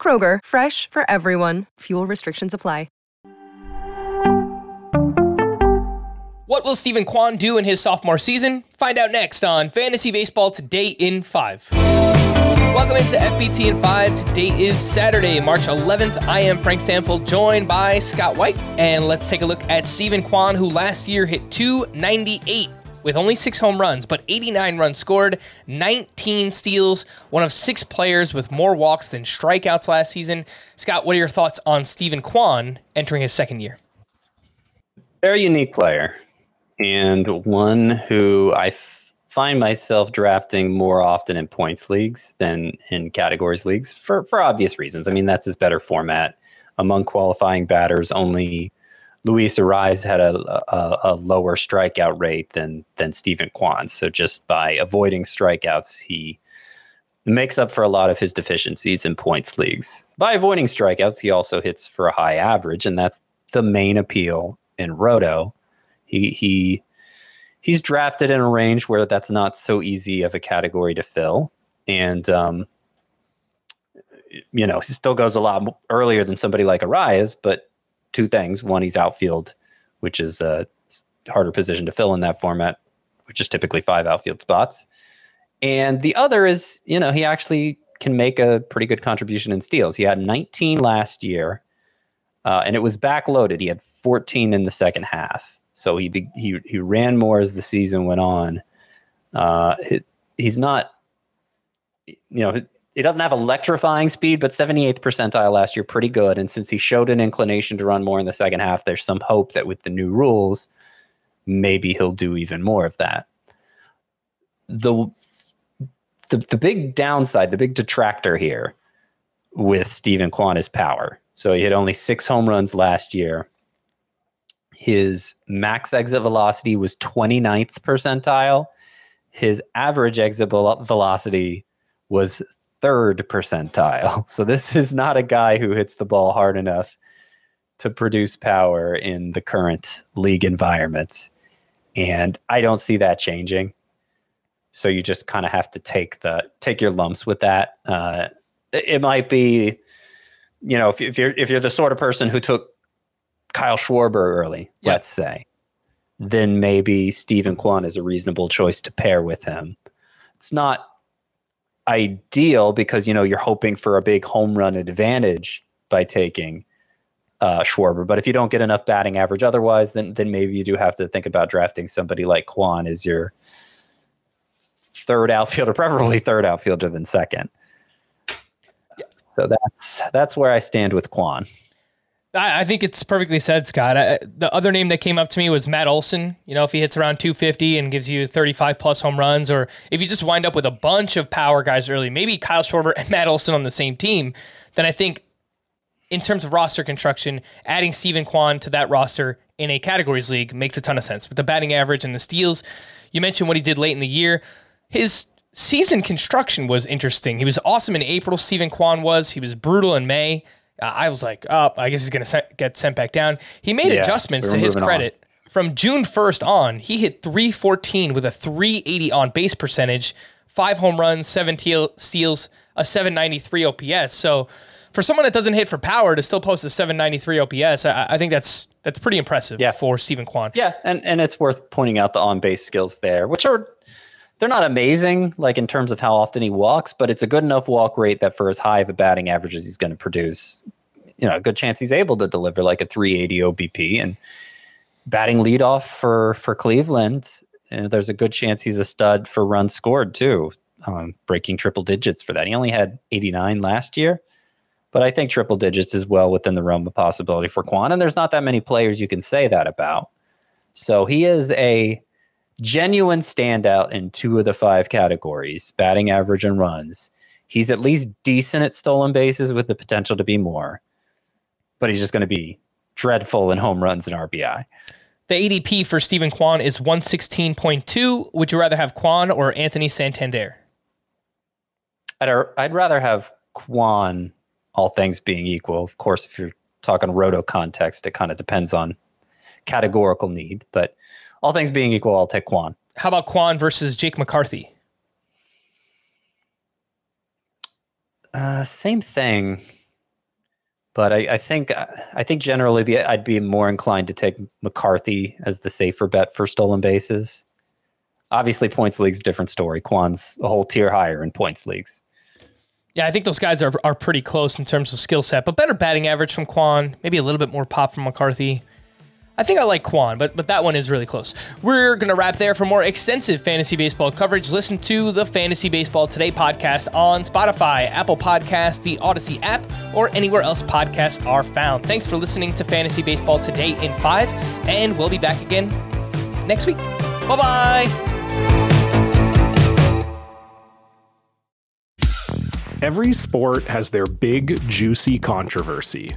Kroger, fresh for everyone. Fuel restrictions apply. What will Steven Kwan do in his sophomore season? Find out next on Fantasy Baseball Today in 5. Welcome into FBT in 5. Today is Saturday, March 11th. I am Frank Stampfl, joined by Scott White. And let's take a look at Steven Kwan, who last year hit 298 with only six home runs, but 89 runs scored, 19 steals, one of six players with more walks than strikeouts last season. Scott, what are your thoughts on Steven Kwan entering his second year? Very unique player and one who I f- find myself drafting more often in points leagues than in categories leagues for, for obvious reasons. I mean, that's his better format. Among qualifying batters, only Luis Arraez had a, a, a, lower strikeout rate than than Steven Kwan. So just by avoiding strikeouts, he makes up for a lot of his deficiencies in points leagues. By avoiding strikeouts, he also hits for a high average, and that's the main appeal in Roto. He he he's drafted in a range where that's not so easy of a category to fill, and um, you know he still goes a lot earlier than somebody like Arraez. But two things: one, he's outfield, which is a harder position to fill in that format, which is typically five outfield spots. And the other is, you know, he actually can make a pretty good contribution in steals. He had 19 last year, uh, and it was backloaded. He had 14 in the second half. So he he he ran more as the season went on. Uh, he, he's not, you know, he doesn't have electrifying speed, but 78th percentile last year, pretty good. And since he showed an inclination to run more in the second half, there's some hope that with the new rules, maybe he'll do even more of that. The the, the big downside, the big detractor here with Steven Kwan is power. So he had only six home runs last year his max exit velocity was 29th percentile. His average exit velocity was third percentile. So this is not a guy who hits the ball hard enough to produce power in the current league environment. And I don't see that changing. So you just kind of have to take the take your lumps with that. Uh, it might be, you know, if, if you're if you're the sort of person who took Kyle Schwarber early, let's say, then maybe Steven Kwan is a reasonable choice to pair with him. It's not ideal because you know you're hoping for a big home run advantage by taking uh, Schwarber. But if you don't get enough batting average otherwise, then then maybe you do have to think about drafting somebody like Kwan as your third outfielder, preferably third outfielder than second. So that's that's where I stand with Kwan. I, I think it's perfectly said, Scott. I, the other name that came up to me was Matt Olson. You know, if he hits around 250 and gives you 35 plus home runs, or if you just wind up with a bunch of power guys early, maybe Kyle Schwarber and Matt Olson on the same team, then I think in terms of roster construction, adding Steven Kwan to that roster in a categories league makes a ton of sense. With the batting average and the steals, you mentioned what he did late in the year. His season construction was interesting. He was awesome in April, Steven Kwan was. He was brutal in May. I was like, oh, I guess he's going to get sent back down. He made yeah, adjustments to his credit. On. From June 1st on, he hit 314 with a 380 on base percentage, five home runs, seven steals, a 793 OPS. So for someone that doesn't hit for power to still post a 793 OPS, I, I think that's that's pretty impressive yeah. for Steven Kwan. Yeah, and, and it's worth pointing out the on base skills there, which are they're not amazing, like in terms of how often he walks, but it's a good enough walk rate that for as high of a batting average as he's going to produce, you know, a good chance he's able to deliver like a 380 OBP and batting leadoff for for Cleveland. Uh, there's a good chance he's a stud for runs scored too, um, breaking triple digits for that. He only had 89 last year, but I think triple digits is well within the realm of possibility for Kwan. And there's not that many players you can say that about. So he is a genuine standout in two of the five categories batting average and runs. He's at least decent at stolen bases with the potential to be more, but he's just going to be dreadful in home runs and RBI. The ADP for Steven Kwan is 116.2. Would you rather have Kwan or Anthony Santander? I'd, I'd rather have Kwan, all things being equal. Of course, if you're talking roto context, it kind of depends on categorical need, but all things being equal, I'll take Kwan. How about Kwan versus Jake McCarthy? Uh, same thing, but I, I, think I think generally be, I'd be more inclined to take McCarthy as the safer bet for stolen bases. Obviously, points league's different story. Kwan's a whole tier higher in points leagues. Yeah, I think those guys are are pretty close in terms of skill set, but better batting average from Kwan, maybe a little bit more pop from McCarthy. I think I like Kwan, but but that one is really close. We're gonna wrap there. For more extensive fantasy baseball coverage, listen to the Fantasy Baseball Today podcast on Spotify, Apple Podcasts, the Odyssey app, or anywhere else podcasts are found. Thanks for listening to Fantasy Baseball Today in five, and we'll be back again next week. Bye bye. Every sport has their big, juicy controversy.